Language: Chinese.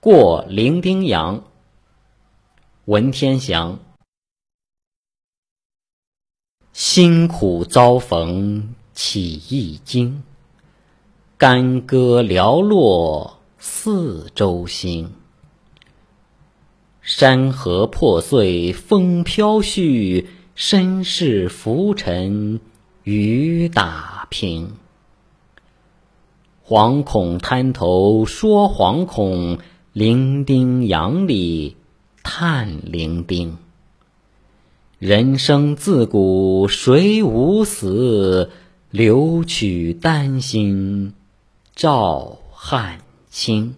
过零丁洋，文天祥。辛苦遭逢起一经，干戈寥落四周星。山河破碎风飘絮，身世浮沉雨打萍。惶恐滩头说惶恐，伶仃洋里叹伶仃。人生自古谁无死？留取丹心照汗青。